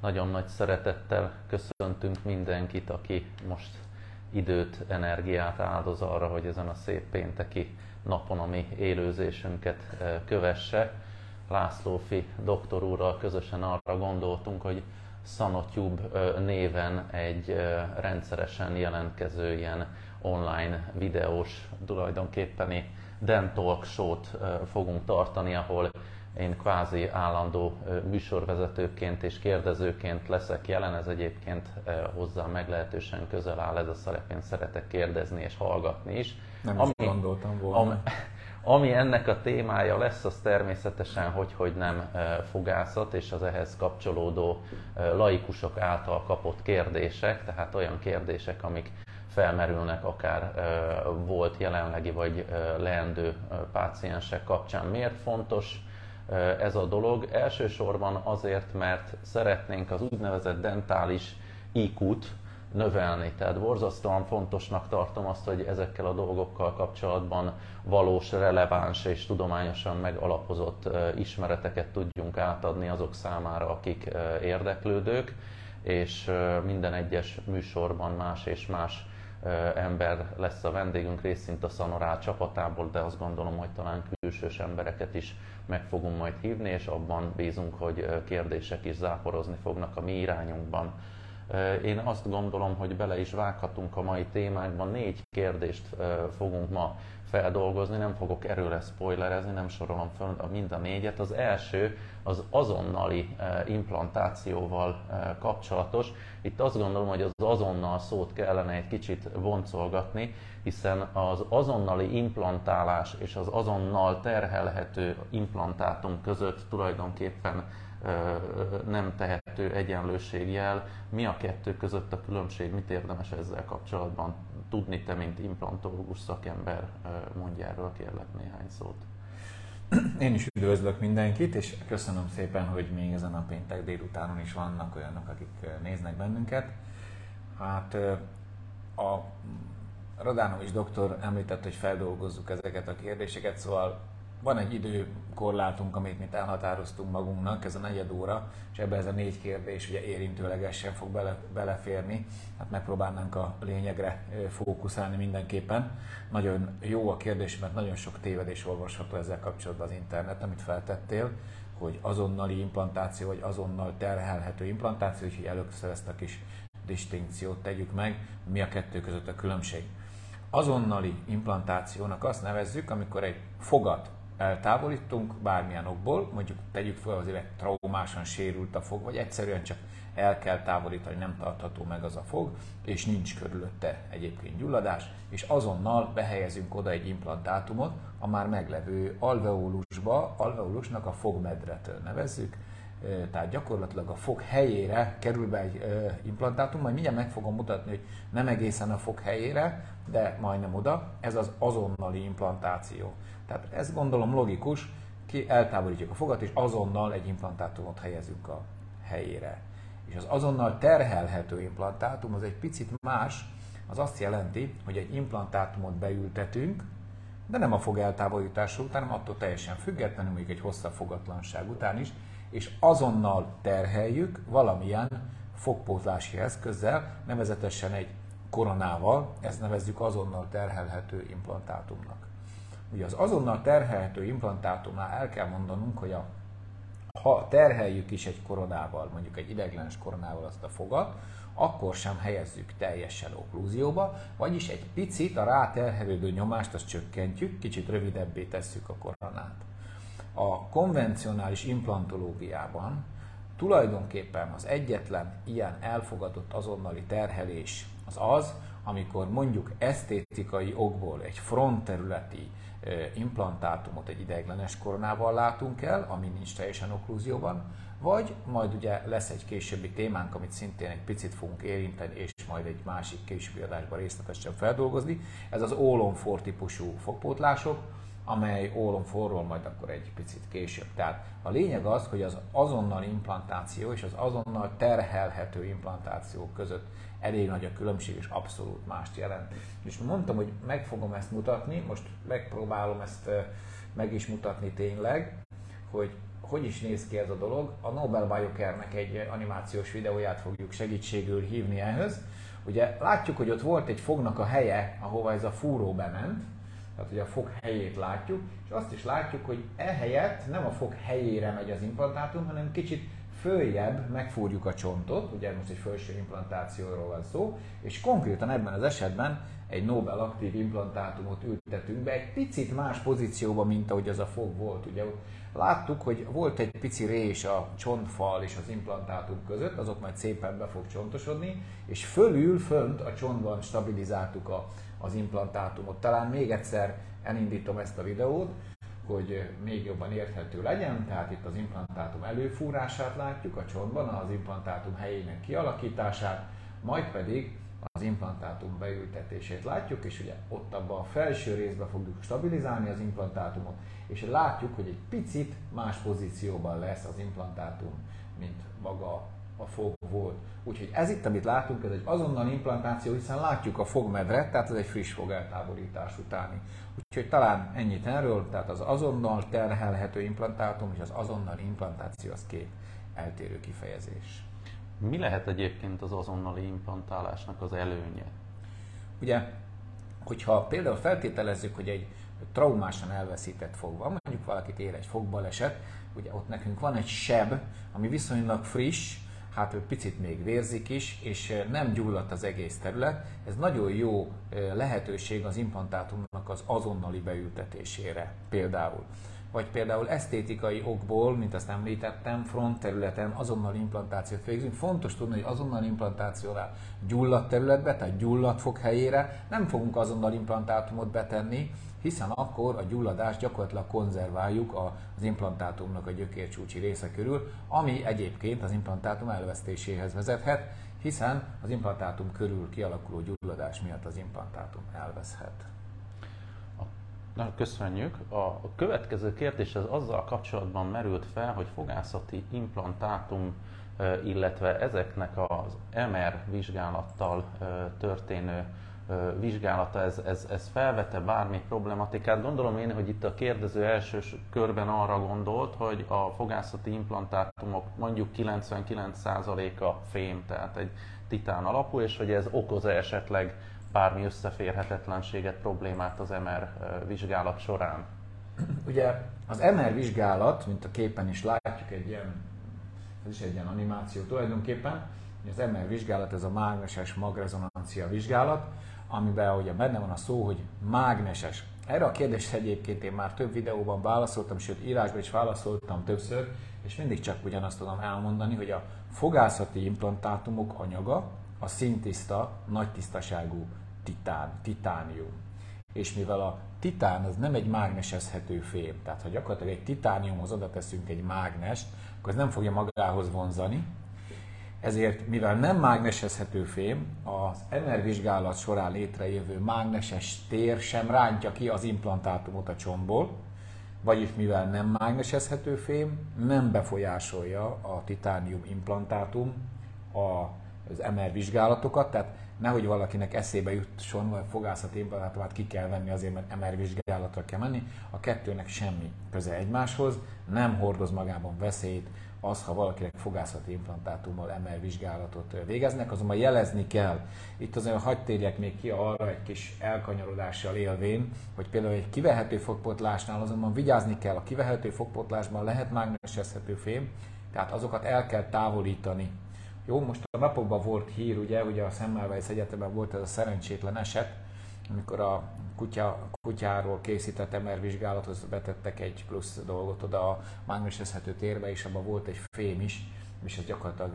Nagyon nagy szeretettel köszöntünk mindenkit, aki most időt, energiát áldoz arra, hogy ezen a szép pénteki napon a mi élőzésünket eh, kövesse. Lászlófi doktor úrral közösen arra gondoltunk, hogy Sanotube eh, néven egy eh, rendszeresen jelentkező ilyen online videós, tulajdonképpeni Dan Talk show-t fogunk tartani, ahol én kvázi állandó műsorvezetőként és kérdezőként leszek jelen, ez egyébként hozzá meglehetősen közel áll ez a szerep, én szeretek kérdezni és hallgatni is. Nem ami, is gondoltam volna. Ami, ami ennek a témája lesz, az természetesen hogy, hogy nem fogászat, és az ehhez kapcsolódó laikusok által kapott kérdések, tehát olyan kérdések, amik felmerülnek akár volt jelenlegi vagy leendő páciensek kapcsán. Miért fontos ez a dolog. Elsősorban azért, mert szeretnénk az úgynevezett dentális IQ-t növelni. Tehát borzasztóan fontosnak tartom azt, hogy ezekkel a dolgokkal kapcsolatban valós, releváns és tudományosan megalapozott ismereteket tudjunk átadni azok számára, akik érdeklődők, és minden egyes műsorban más és más ember lesz a vendégünk, részint a Szanorál csapatából, de azt gondolom, hogy talán külsős embereket is meg fogunk majd hívni, és abban bízunk, hogy kérdések is záporozni fognak a mi irányunkban. Én azt gondolom, hogy bele is vághatunk a mai témákban. Négy kérdést fogunk ma feldolgozni, nem fogok erőre spoilerezni, nem sorolom fel a mind a négyet. Az első az azonnali implantációval kapcsolatos. Itt azt gondolom, hogy az azonnal szót kellene egy kicsit voncolgatni, hiszen az azonnali implantálás és az azonnal terhelhető implantátum között tulajdonképpen nem tehető egyenlőségjel. Mi a kettő között a különbség, mit érdemes ezzel kapcsolatban tudni te, mint implantológus szakember, mondj erről kérlek néhány szót. Én is üdvözlök mindenkit, és köszönöm szépen, hogy még ezen a péntek délutánon is vannak olyanok, akik néznek bennünket. Hát a Radánovics doktor említett, hogy feldolgozzuk ezeket a kérdéseket, szóval van egy időkorlátunk, amit mi elhatároztunk magunknak, ez a negyed óra, és ebbe ez a négy kérdés ugye érintőlegesen fog bele, beleférni. Hát megpróbálnánk a lényegre fókuszálni mindenképpen. Nagyon jó a kérdés, mert nagyon sok tévedés olvasható ezzel kapcsolatban az internet, amit feltettél, hogy azonnali implantáció, vagy azonnal terhelhető implantáció, úgyhogy először ezt a kis distinkciót tegyük meg, mi a kettő között a különbség. Azonnali implantációnak azt nevezzük, amikor egy fogat eltávolítunk bármilyen okból, mondjuk tegyük fel azért egy traumásan sérült a fog, vagy egyszerűen csak el kell távolítani, nem tartható meg az a fog, és nincs körülötte egyébként gyulladás, és azonnal behelyezünk oda egy implantátumot a már meglevő alveolusba, alveolusnak a fogmedretől nevezzük, tehát gyakorlatilag a fog helyére kerül be egy implantátum, majd mindjárt meg fogom mutatni, hogy nem egészen a fog helyére, de majdnem oda, ez az azonnali implantáció. Tehát ezt gondolom logikus, ki eltávolítjuk a fogat, és azonnal egy implantátumot helyezünk a helyére. És az azonnal terhelhető implantátum az egy picit más, az azt jelenti, hogy egy implantátumot beültetünk, de nem a fog eltávolítása után, hanem attól teljesen függetlenül, még egy hosszabb fogatlanság után is, és azonnal terheljük valamilyen fogpótlási eszközzel, nevezetesen egy koronával, ezt nevezzük azonnal terhelhető implantátumnak. Ugye az azonnal terhelhető implantátumnál el kell mondanunk, hogy a, ha terheljük is egy koronával, mondjuk egy ideglenes koronával azt a fogat, akkor sem helyezzük teljesen oklúzióba, vagyis egy picit a ráterhelődő nyomást azt csökkentjük, kicsit rövidebbé tesszük a koronát. A konvencionális implantológiában tulajdonképpen az egyetlen ilyen elfogadott azonnali terhelés az az, amikor mondjuk esztétikai okból egy frontterületi implantátumot egy ideiglenes koronával látunk el, ami nincs teljesen oklúzióban, vagy majd ugye lesz egy későbbi témánk, amit szintén egy picit fogunk érinteni, és majd egy másik későbbi adásban részletesen feldolgozni. Ez az on típusú fogpótlások, amely ólom forról majd akkor egy picit később. Tehát a lényeg az, hogy az azonnal implantáció és az azonnal terhelhető implantáció között elég nagy a különbség, és abszolút mást jelent. És mondtam, hogy meg fogom ezt mutatni, most megpróbálom ezt meg is mutatni tényleg, hogy hogy is néz ki ez a dolog. A Nobel Biokernek egy animációs videóját fogjuk segítségül hívni ehhez. Ugye látjuk, hogy ott volt egy fognak a helye, ahova ez a fúró bement, tehát ugye a fog helyét látjuk, és azt is látjuk, hogy ehelyett nem a fog helyére megy az implantátum, hanem kicsit följebb megfúrjuk a csontot, ugye most egy felső implantációról van szó, és konkrétan ebben az esetben egy Nobel aktív implantátumot ültetünk be egy picit más pozícióba, mint ahogy az a fog volt. Ugye láttuk, hogy volt egy pici rés a csontfal és az implantátum között, azok majd szépen be fog csontosodni, és fölül, fönt a csontban stabilizáltuk a, az implantátumot. Talán még egyszer elindítom ezt a videót, hogy még jobban érthető legyen, tehát itt az implantátum előfúrását látjuk a csontban, az implantátum helyének kialakítását, majd pedig az implantátum beültetését látjuk, és ugye ott abban a felső részben fogjuk stabilizálni az implantátumot, és látjuk, hogy egy picit más pozícióban lesz az implantátum, mint maga a fog volt. Úgyhogy ez itt, amit látunk, ez egy azonnal implantáció, hiszen látjuk a fogmedret, tehát ez egy friss fog eltávolítás utáni. Úgyhogy talán ennyit erről, tehát az azonnal terhelhető implantátum és az azonnal implantáció az két eltérő kifejezés. Mi lehet egyébként az azonnali implantálásnak az előnye? Ugye, hogyha például feltételezzük, hogy egy traumásan elveszített fog van, mondjuk valakit ér egy fogbaleset, ugye ott nekünk van egy seb, ami viszonylag friss, hát ő picit még vérzik is, és nem gyulladt az egész terület. Ez nagyon jó lehetőség az implantátumnak az azonnali beültetésére például. Vagy például esztétikai okból, mint azt említettem, front területen azonnal implantációt végzünk. Fontos tudni, hogy azonnal implantációnál gyulladt területbe, tehát gyulladt fog helyére nem fogunk azonnal implantátumot betenni, hiszen akkor a gyulladást gyakorlatilag konzerváljuk az implantátumnak a gyökércsúcsi része körül, ami egyébként az implantátum elvesztéséhez vezethet, hiszen az implantátum körül kialakuló gyulladás miatt az implantátum elveszhet. Na, köszönjük. A következő kérdés az azzal kapcsolatban merült fel, hogy fogászati implantátum, illetve ezeknek az MR vizsgálattal történő vizsgálata, ez, ez, ez felvette bármi problematikát. Gondolom én, hogy itt a kérdező első körben arra gondolt, hogy a fogászati implantátumok mondjuk 99%-a fém, tehát egy titán alapú, és hogy ez okoz-e esetleg bármi összeférhetetlenséget, problémát az MR vizsgálat során? Ugye az MR vizsgálat, mint a képen is látjuk, egy ilyen, ez is egy ilyen animáció tulajdonképpen, az MR vizsgálat, ez a mágneses magrezonancia vizsgálat, amiben ugye benne van a szó, hogy mágneses. Erre a kérdésre egyébként én már több videóban válaszoltam, sőt írásban is válaszoltam többször, és mindig csak ugyanazt tudom elmondani, hogy a fogászati implantátumok anyaga a szintiszta, nagy tisztaságú titán, titánium. És mivel a titán az nem egy mágnesezhető fém, tehát ha gyakorlatilag egy titániumhoz oda teszünk egy mágnest, akkor ez nem fogja magához vonzani, ezért, mivel nem mágnesezhető fém, az MR vizsgálat során létrejövő mágneses tér sem rántja ki az implantátumot a csontból, vagyis mivel nem mágnesezhető fém, nem befolyásolja a titánium implantátum az MR vizsgálatokat, tehát nehogy valakinek eszébe jusson, vagy fogászati implantátumát ki kell venni azért, mert MR vizsgálatra kell menni, a kettőnek semmi köze egymáshoz, nem hordoz magában veszélyt, az, ha valakinek fogászati implantátummal MR vizsgálatot végeznek, azonban jelezni kell. Itt azért hagyd térjek még ki arra egy kis elkanyarodással élvén, hogy például egy kivehető fogpotlásnál azonban vigyázni kell, a kivehető fogpotlásban lehet mágnesezhető fém, tehát azokat el kell távolítani. Jó, most a napokban volt hír, ugye, ugye a Semmelweis Egyetemen volt ez a szerencsétlen eset, amikor a kutya, kutyáról készített MR vizsgálathoz betettek egy plusz dolgot oda a mágnesezhető térbe, és abban volt egy fém is, és ez gyakorlatilag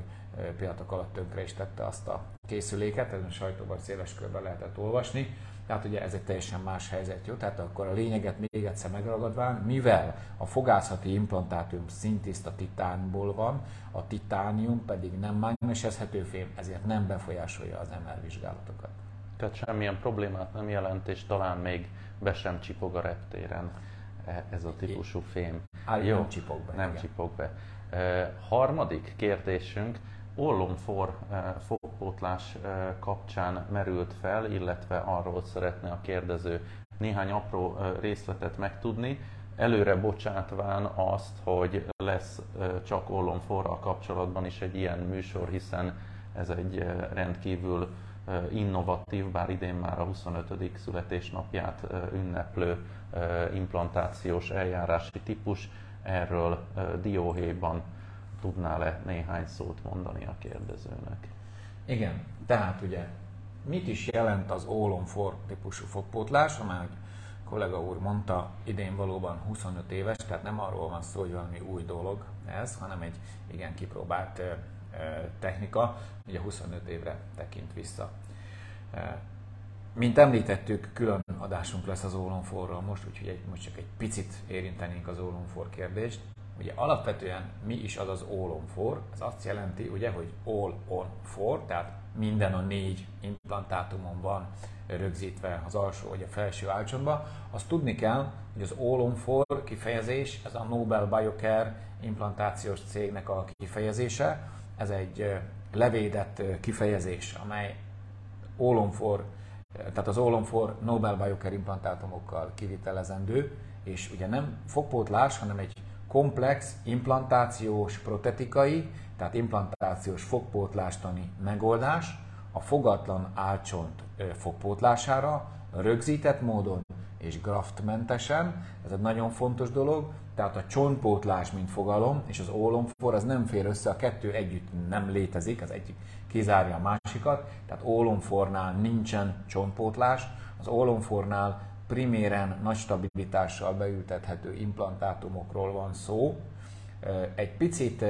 pillanatok alatt tönkre is tette azt a készüléket, ezen a sajtóban széles körben lehetett olvasni. Tehát ugye ez egy teljesen más helyzet, jó? Tehát akkor a lényeget még egyszer megragadván, mivel a fogászati implantátum szintiszta titánból van, a titánium pedig nem mágnesezhető fém, ezért nem befolyásolja az MR vizsgálatokat. Tehát semmilyen problémát nem jelent, és talán még be sem csipog a reptéren e, ez a típusú fém. Állj, Jó, nem csipog be. Nem igen. csipog be. E, harmadik kérdésünk, ollomfor e, fogpótlás e, kapcsán merült fel, illetve arról szeretne a kérdező néhány apró részletet megtudni. előre bocsátván azt, hogy lesz csak ollomforral kapcsolatban is egy ilyen műsor, hiszen ez egy rendkívül innovatív, bár idén már a 25. születésnapját ünneplő implantációs eljárási típus. Erről dióhéjban tudnál-e néhány szót mondani a kérdezőnek? Igen, tehát ugye mit is jelent az ólomfor típusú fogpótlás, amely kollega úr mondta, idén valóban 25 éves, tehát nem arról van szó, hogy valami új dolog ez, hanem egy igen kipróbált technika, ugye 25 évre tekint vissza. Mint említettük, külön adásunk lesz az ólomforról most, úgyhogy egy, most csak egy picit érintenénk az ólomfor kérdést. Ugye alapvetően mi is az az ólomfor? Ez azt jelenti, ugye, hogy all on for, tehát minden a négy implantátumon van rögzítve az alsó vagy a felső álcsontba. Azt tudni kell, hogy az all on for kifejezés, ez a Nobel Biocare implantációs cégnek a kifejezése, ez egy levédett kifejezés, amely all on for, tehát az all on for Nobel Biocare implantátumokkal kivitelezendő, és ugye nem fogpótlás, hanem egy komplex implantációs protetikai, tehát implantációs fogpótlástani megoldás a fogatlan álcsont fogpótlására, rögzített módon és graftmentesen. Ez egy nagyon fontos dolog, tehát a csontpótlás, mint fogalom, és az ólomfor, az nem fér össze, a kettő együtt nem létezik, az egyik kizárja a másikat, tehát ólomfornál nincsen csontpótlás, az ólomfornál priméren nagy stabilitással beültethető implantátumokról van szó. Egy picit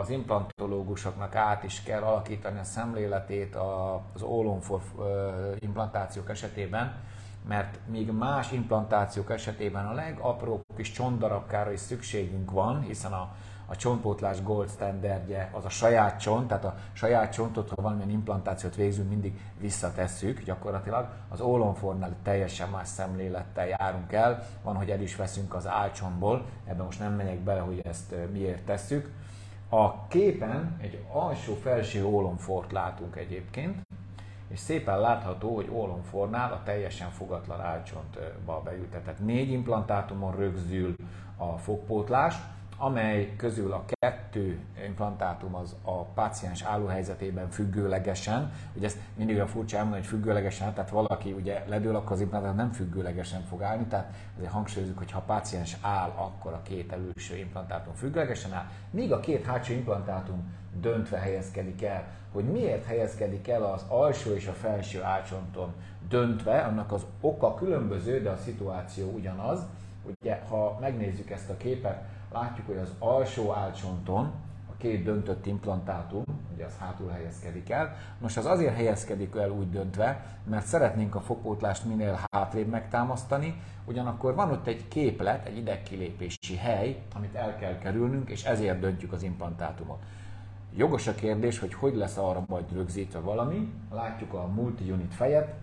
az implantológusoknak át is kell alakítani a szemléletét az ólomfor implantációk esetében, mert még más implantációk esetében a legapróbb kis csontdarabkára is szükségünk van, hiszen a a csontpótlás gold standardje az a saját csont, tehát a saját csontot, ha valamilyen implantációt végzünk, mindig visszatesszük gyakorlatilag. Az ólomfornál teljesen más szemlélettel járunk el, van, hogy el is veszünk az álcsontból, ebben most nem megyek bele, hogy ezt miért tesszük. A képen egy alsó-felső ólomfort látunk egyébként, és szépen látható, hogy ólomfornál a teljesen fogatlan álcsontba beültetett négy implantátumon rögzül a fogpótlás, amely közül a kettő implantátum az a páciens állóhelyzetében függőlegesen, ugye ezt mindig a furcsa elmondani, hogy függőlegesen, tehát valaki ugye ledől, akkor az implantátum nem függőlegesen fog állni, tehát azért hangsúlyozunk, hogy ha a páciens áll, akkor a két előső implantátum függőlegesen áll, míg a két hátsó implantátum döntve helyezkedik el. Hogy miért helyezkedik el az alsó és a felső álcsonton döntve, annak az oka különböző, de a szituáció ugyanaz. Ugye, ha megnézzük ezt a képet, látjuk, hogy az alsó álcsonton a két döntött implantátum, ugye az hátul helyezkedik el. Most az azért helyezkedik el úgy döntve, mert szeretnénk a fogpótlást minél hátrébb megtámasztani, ugyanakkor van ott egy képlet, egy idegkilépési hely, amit el kell kerülnünk, és ezért döntjük az implantátumot. Jogos a kérdés, hogy hogy lesz arra majd rögzítve valami. Látjuk a multi-unit fejet,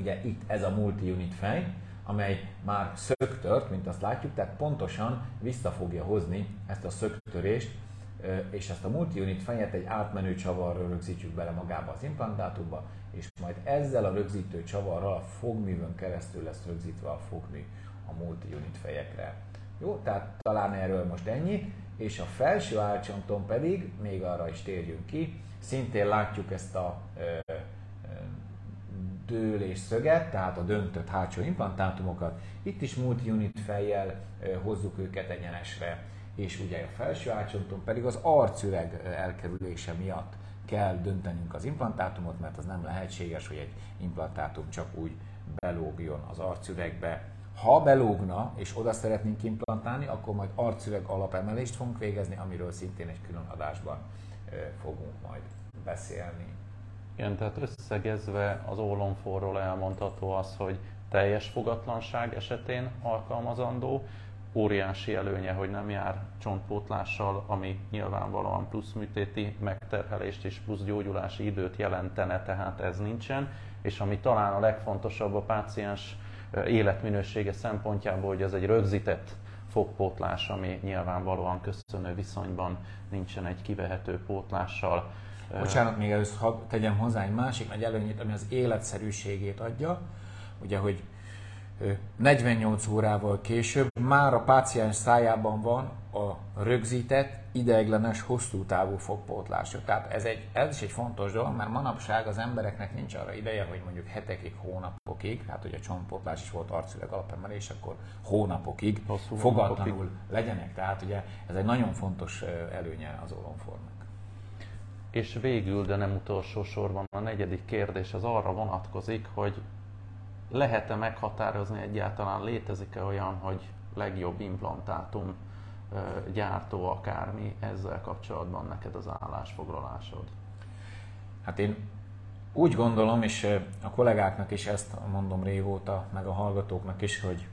ugye itt ez a multi-unit fej, amely már szöktört, mint azt látjuk, tehát pontosan vissza fogja hozni ezt a szöktörést, és ezt a multi-unit fejet egy átmenő csavarral rögzítjük bele magába az implantátumba, és majd ezzel a rögzítő csavarral a fogművön keresztül lesz rögzítve a fogmű a multi-unit fejekre. Jó, tehát talán erről most ennyi, és a felső álcsonton pedig, még arra is térjünk ki, szintén látjuk ezt a dőlés szöget, tehát a döntött hátsó implantátumokat. Itt is multi-unit fejjel hozzuk őket egyenesre, és ugye a felső átsonton pedig az arcüreg elkerülése miatt kell döntenünk az implantátumot, mert az nem lehetséges, hogy egy implantátum csak úgy belógjon az arcüregbe. Ha belógna, és oda szeretnénk implantálni, akkor majd arcüreg alapemelést fogunk végezni, amiről szintén egy külön adásban fogunk majd beszélni. Igen, tehát összegezve az ólomforról elmondható az, hogy teljes fogatlanság esetén alkalmazandó, óriási előnye, hogy nem jár csontpótlással, ami nyilvánvalóan plusz műtéti megterhelést és plusz gyógyulási időt jelentene, tehát ez nincsen. És ami talán a legfontosabb a páciens életminősége szempontjából, hogy ez egy rögzített fogpótlás, ami nyilvánvalóan köszönő viszonyban nincsen egy kivehető pótlással. Bocsánat, még először hadd tegyem hozzá egy másik nagy előnyét, ami az életszerűségét adja. Ugye, hogy 48 órával később már a páciens szájában van a rögzített, ideiglenes, hosszú távú fogpótlások. Tehát ez, egy, ez is egy fontos dolog, mert manapság az embereknek nincs arra ideje, hogy mondjuk hetekig, hónapokig, hát ugye csontpótlás is volt arcüleg alapemelés, akkor hónapokig Hosszú fogatlanul hónapokig. legyenek. Tehát ugye ez egy nagyon fontos előnye az olomformnak. És végül, de nem utolsó sorban a negyedik kérdés az arra vonatkozik, hogy lehet-e meghatározni egyáltalán, létezik-e olyan, hogy legjobb implantátum gyártó akármi ezzel kapcsolatban neked az állásfoglalásod? Hát én úgy gondolom, és a kollégáknak is ezt mondom régóta, meg a hallgatóknak is, hogy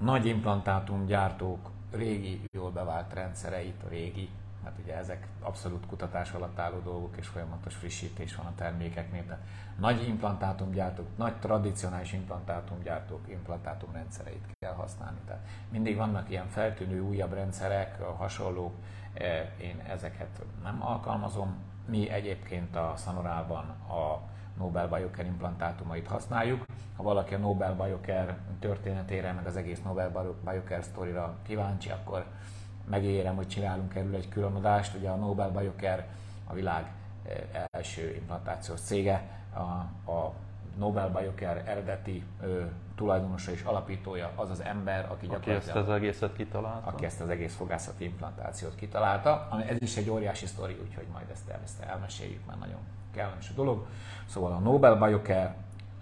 nagy implantátum gyártók régi, jól bevált rendszereit, a régi hát ugye ezek abszolút kutatás alatt álló dolgok, és folyamatos frissítés van a termékeknél. De nagy implantátumgyártók, nagy tradicionális implantátumgyártók implantátumrendszereit kell használni. Tehát mindig vannak ilyen feltűnő újabb rendszerek, hasonlók, e, én ezeket nem alkalmazom. Mi egyébként a Sanorában a Nobel Biocare implantátumait használjuk. Ha valaki a Nobel Biocare történetére, meg az egész Nobel Biocare sztorira kíváncsi, akkor megérem, hogy csinálunk erről egy különadást. Ugye a Nobel Biocare a világ eh, első implantációs cége, a, a Nobel Biocare eredeti ö, tulajdonosa és alapítója az az ember, aki aki ezt az egészet kitalálta. Aki ezt az egész fogászati implantációt kitalálta. Ami ez is egy óriási sztori, úgyhogy majd ezt, ezt elmeséljük, mert nagyon kellemes a dolog. Szóval a Nobel Biocare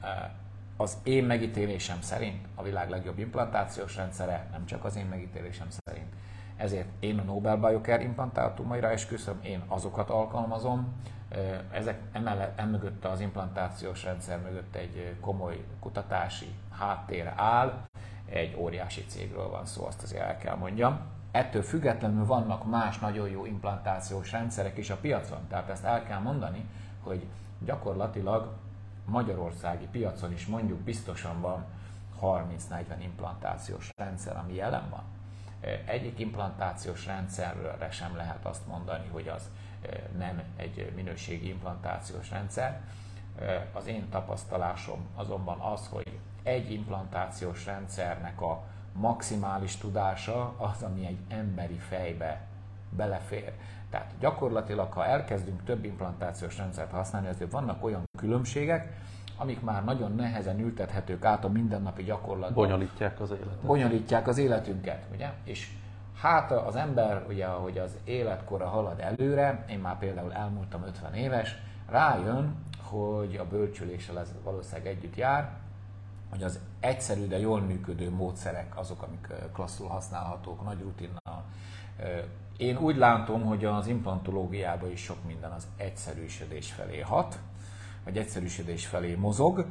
eh, az én megítélésem szerint a világ legjobb implantációs rendszere, nem csak az én megítélésem szerint, ezért én a Nobel Biocare implantátumaira esküszöm, én azokat alkalmazom, ezek emellett, emögött az implantációs rendszer mögött egy komoly kutatási háttér áll, egy óriási cégről van szó, azt azért el kell mondjam. Ettől függetlenül vannak más nagyon jó implantációs rendszerek is a piacon, tehát ezt el kell mondani, hogy gyakorlatilag magyarországi piacon is mondjuk biztosan van 30-40 implantációs rendszer, ami jelen van egyik implantációs rendszerre sem lehet azt mondani, hogy az nem egy minőségi implantációs rendszer. Az én tapasztalásom azonban az, hogy egy implantációs rendszernek a maximális tudása az, ami egy emberi fejbe belefér. Tehát gyakorlatilag, ha elkezdünk több implantációs rendszert használni, azért vannak olyan különbségek, amik már nagyon nehezen ültethetők át a mindennapi gyakorlatban. Bonyolítják az életet. Bonyolítják az életünket, ugye? És hát az ember, ugye, ahogy az életkora halad előre, én már például elmúltam 50 éves, rájön, hogy a bölcsüléssel ez valószínűleg együtt jár, hogy az egyszerű, de jól működő módszerek azok, amik klasszul használhatók, nagy rutinnal. Én úgy látom, hogy az implantológiában is sok minden az egyszerűsödés felé hat, vagy egyszerűsödés felé mozog,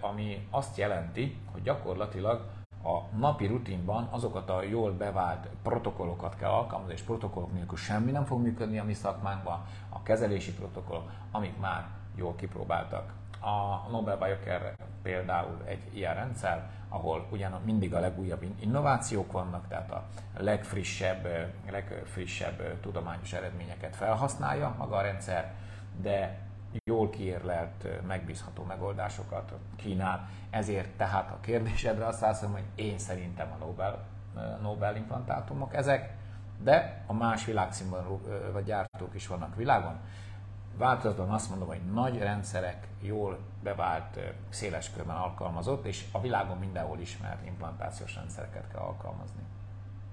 ami azt jelenti, hogy gyakorlatilag a napi rutinban azokat a jól bevált protokollokat kell alkalmazni, és protokollok nélkül semmi nem fog működni a mi szakmánkban, a kezelési protokollok, amik már jól kipróbáltak. A Nobel Biocare például egy ilyen rendszer, ahol ugyan mindig a legújabb innovációk vannak, tehát a legfrissebb, legfrissebb tudományos eredményeket felhasználja maga a rendszer, de jól kiérlelt, megbízható megoldásokat kínál. Ezért tehát a kérdésedre azt hiszem, hogy én szerintem a Nobel, Nobel implantátumok ezek, de a más világszínvonalú vagy gyártók is vannak világon. Változatban azt mondom, hogy nagy rendszerek jól bevált, széles körben alkalmazott, és a világon mindenhol ismert implantációs rendszereket kell alkalmazni.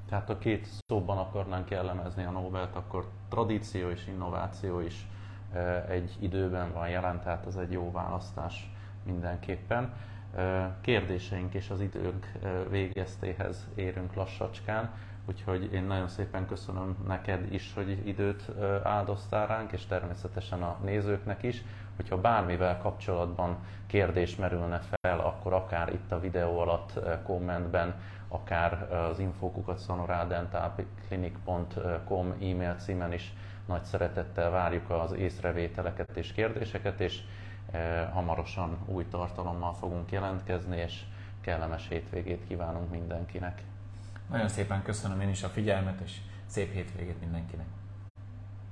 Tehát a két szóban akarnánk jellemezni a Nobelt, akkor tradíció és innováció is egy időben van jelen, tehát ez egy jó választás mindenképpen. Kérdéseink és az időnk végeztéhez érünk lassacskán, úgyhogy én nagyon szépen köszönöm neked is, hogy időt áldoztál ránk, és természetesen a nézőknek is. Hogyha bármivel kapcsolatban kérdés merülne fel, akkor akár itt a videó alatt kommentben, akár az infokukat sonoradentalclinic.com e-mail címen is nagy szeretettel várjuk az észrevételeket és kérdéseket, és eh, hamarosan új tartalommal fogunk jelentkezni, és kellemes hétvégét kívánunk mindenkinek. Nagyon szépen köszönöm én is a figyelmet, és szép hétvégét mindenkinek.